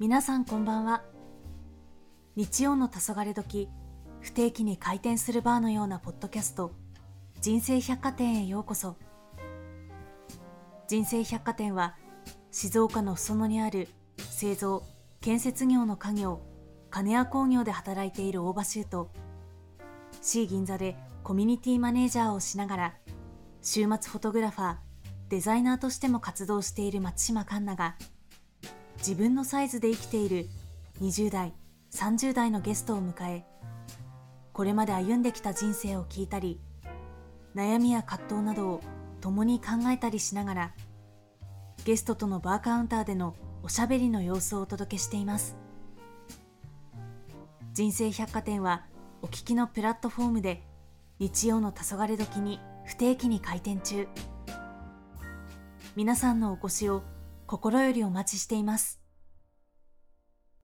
皆さんこんばんは。日曜の黄昏時不定期に開店するバーのようなポッドキャスト人生百貨店へようこそ。人生百貨店は静岡の裾野にある製造建設業の家業金谷工業で働いている大場修と C 銀座でコミュニティマネージャーをしながら週末フォトグラファーデザイナーとしても活動している松島環奈が自分のサイズで生きている20代30代のゲストを迎えこれまで歩んできた人生を聞いたり悩みや葛藤などを共に考えたりしながらゲストとのバーカウンターでのおしゃべりの様子をお届けしています。人生百貨店はお聞きのプラットフォームで日曜の黄昏時に不定期に開店中。皆さんのお越しを心よりお待ちしています。